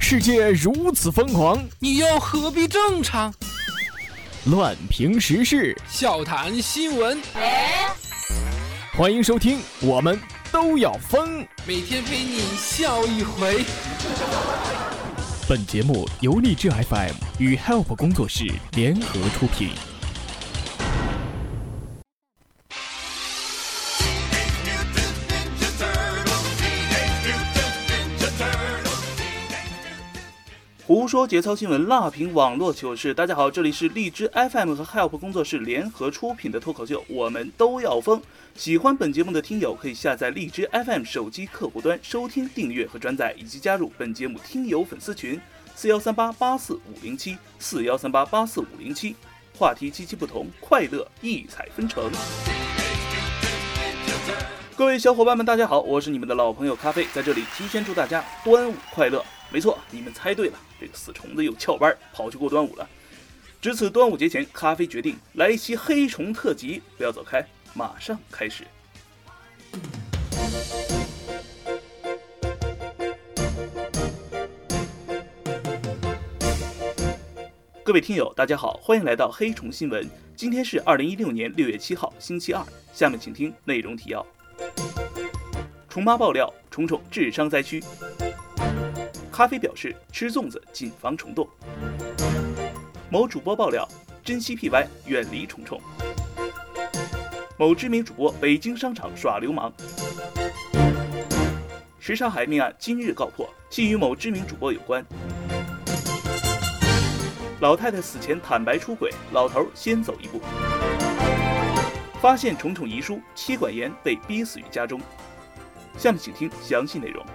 世界如此疯狂，你又何必正常？乱评时事，笑谈新闻，欢迎收听，我们都要疯。每天陪你笑一回。本节目由荔枝 FM 与 Help 工作室联合出品。胡说节操新闻，辣评网络糗事。大家好，这里是荔枝 FM 和 Help 工作室联合出品的脱口秀，我们都要疯。喜欢本节目的听友可以下载荔枝 FM 手机客户端收听、订阅和转载，以及加入本节目听友粉丝群四幺三八八四五零七四幺三八八四五零七。话题七七不同，快乐异彩纷呈。各位小伙伴们，大家好，我是你们的老朋友咖啡，在这里提前祝大家端午快乐。没错，你们猜对了，这个死虫子又翘班跑去过端午了。值此端午节前，咖啡决定来一期黑虫特辑，不要走开，马上开始。各位听友，大家好，欢迎来到黑虫新闻。今天是二零一六年六月七号，星期二。下面请听内容提要：虫妈爆料，虫虫智商灾区。咖啡表示吃粽子谨防虫洞。某主播爆料，珍惜 PY，远离虫虫。某知名主播北京商场耍流氓。什刹海命案今日告破，系与某知名主播有关。老太太死前坦白出轨，老头先走一步。发现虫虫遗书，妻管严被逼死于家中。下面请听详细内容。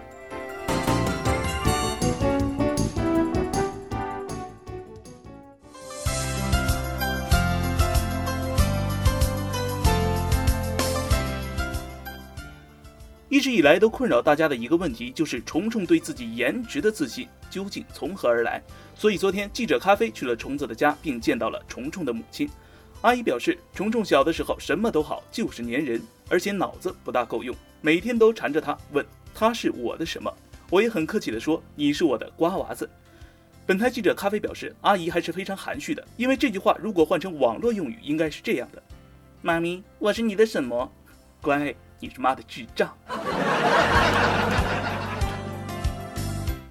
一直以来都困扰大家的一个问题，就是虫虫对自己颜值的自信究竟从何而来？所以昨天记者咖啡去了虫子的家，并见到了虫虫的母亲。阿姨表示，虫虫小的时候什么都好，就是粘人，而且脑子不大够用，每天都缠着他问他是我的什么。我也很客气地说你是我的瓜娃子。本台记者咖啡表示，阿姨还是非常含蓄的，因为这句话如果换成网络用语，应该是这样的：妈咪，我是你的什么？乖。你是妈的智障！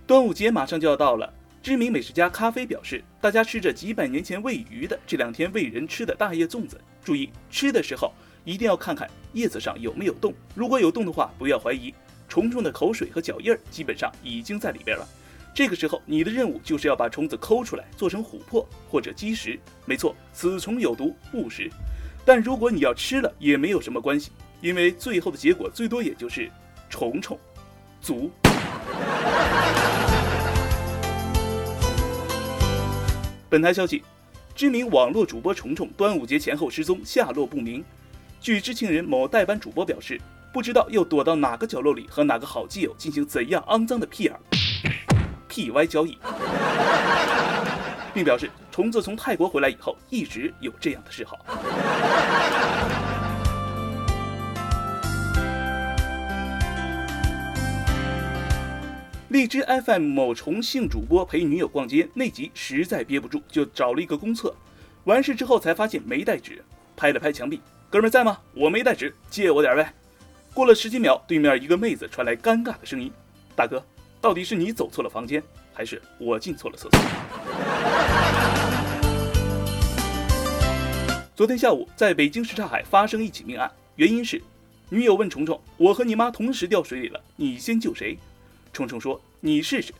端午节马上就要到了，知名美食家咖啡表示，大家吃着几百年前喂鱼的，这两天喂人吃的大叶粽子，注意吃的时候一定要看看叶子上有没有洞，如果有洞的话，不要怀疑，虫虫的口水和脚印儿基本上已经在里边了。这个时候，你的任务就是要把虫子抠出来，做成琥珀或者基石。没错，此虫有毒，勿食。但如果你要吃了，也没有什么关系。因为最后的结果最多也就是虫虫足。本台消息，知名网络主播虫虫端午节前后失踪，下落不明。据知情人某代班主播表示，不知道又躲到哪个角落里和哪个好基友进行怎样肮脏的屁儿、P Y 交易，并表示虫子从泰国回来以后一直有这样的嗜好。荔枝 FM 某重庆主播陪女友逛街那集实在憋不住，就找了一个公厕。完事之后才发现没带纸，拍了拍墙壁：“哥们在吗？我没带纸，借我点呗。”过了十几秒，对面一个妹子传来尴尬的声音：“大哥，到底是你走错了房间，还是我进错了厕所？”昨天下午，在北京什刹海发生一起命案，原因是女友问虫虫：“我和你妈同时掉水里了，你先救谁？”虫虫说：“你试试，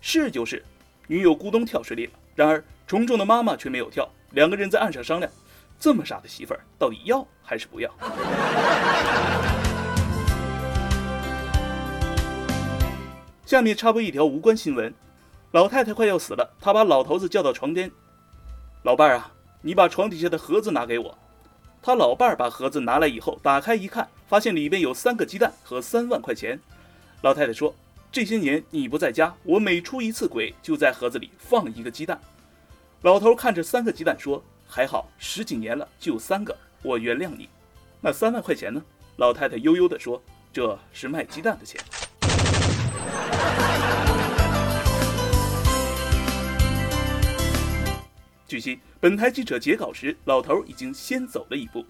是就是。”女友咕咚跳水里了。然而虫虫的妈妈却没有跳，两个人在岸上商量：这么傻的媳妇儿，到底要还是不要？下面插播一条无关新闻：老太太快要死了，她把老头子叫到床边：“老伴儿啊，你把床底下的盒子拿给我。”他老伴儿把盒子拿来以后，打开一看，发现里边有三个鸡蛋和三万块钱。老太太说。这些年你不在家我每出一次轨就在盒子里放一个鸡蛋。老头看着三个鸡蛋说还好十几年了就三个我原谅你。那三万块钱呢？老太太悠悠的说这是卖鸡蛋的钱。据悉本台记者截稿时老头已经先走了一步。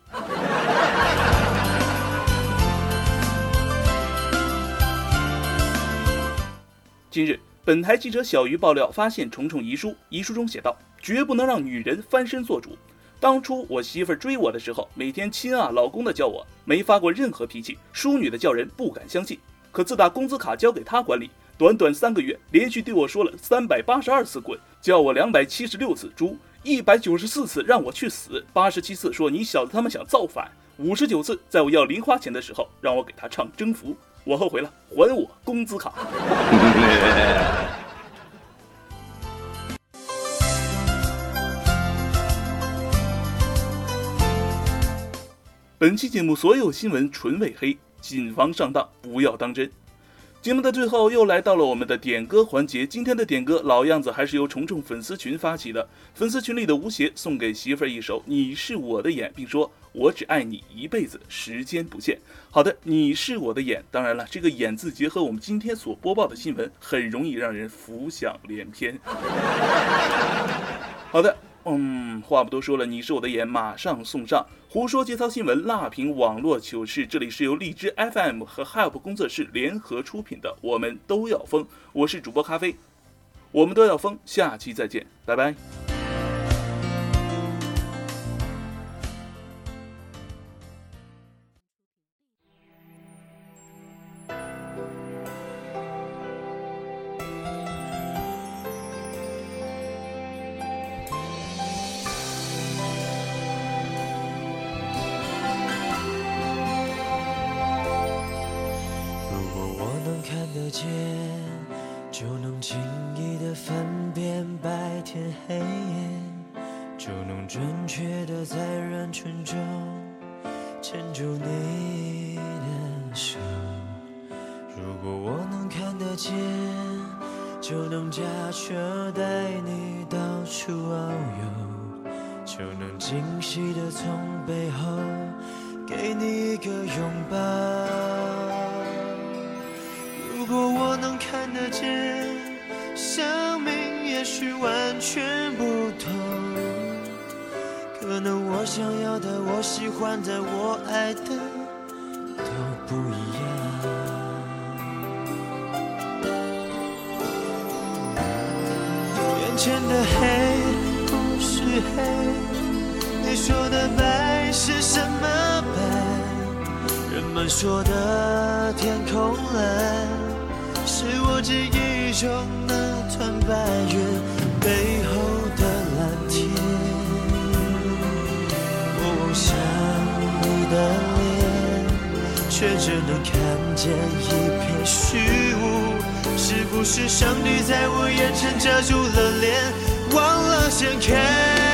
近日，本台记者小鱼爆料发现虫虫遗书，遗书中写道：“绝不能让女人翻身做主。当初我媳妇追我的时候，每天亲啊老公的叫我，没发过任何脾气，淑女的叫人不敢相信。可自打工资卡交给她管理，短短三个月，连续对我说了三百八十二次滚，叫我两百七十六次猪，一百九十四次让我去死，八十七次说你小子他妈想造反，五十九次在我要零花钱的时候让我给他唱征服。”我后悔了，还我工资卡。本期节目所有新闻纯伪黑，谨防上当，不要当真。节目的最后又来到了我们的点歌环节，今天的点歌老样子，还是由虫虫粉丝群发起的。粉丝群里的吴邪送给媳妇儿一首《你是我的眼》，并说：“我只爱你一辈子，时间不限。”好的，你是我的眼。当然了，这个“眼”字结合我们今天所播报的新闻，很容易让人浮想联翩。好的。嗯，话不多说了，你是我的眼，马上送上。胡说节操新闻，辣评网络糗事，这里是由荔枝 FM 和 Help 工作室联合出品的，我们都要疯。我是主播咖啡，我们都要疯。下期再见，拜拜。准确的在人群中牵住你的手，如果我能看得见就能驾车带你到处遨游，就能惊喜的从背后给你一个拥抱。如果我能看得见，生命也许完全不同。可能我想要的，我喜欢的，我爱的都不一样。眼前的黑不是黑，你说的白是什么白？人们说的天空蓝，是我记忆中那团白云背却只能看见一片虚无。是不是上帝在我眼前遮住了脸，忘了掀开？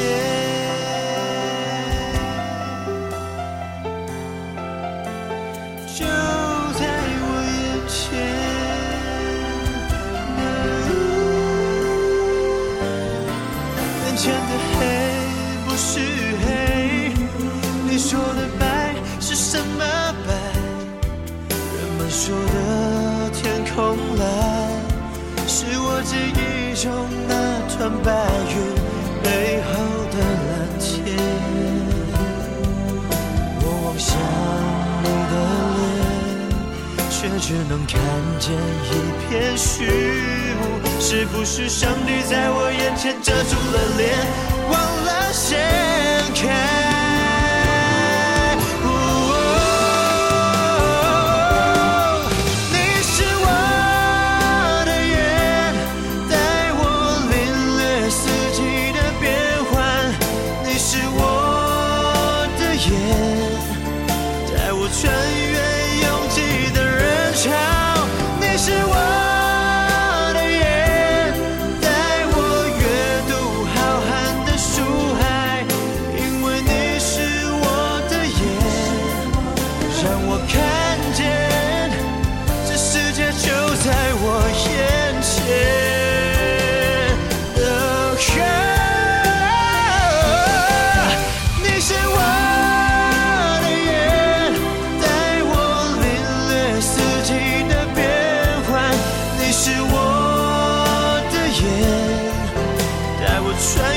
yeah. 只能看见一片虚无，是不是上帝在我眼前遮住了脸，忘了掀开？我看见这世界就在我眼前。啊，你是我的眼，带我领略四季的变换。你是我的眼，带我穿。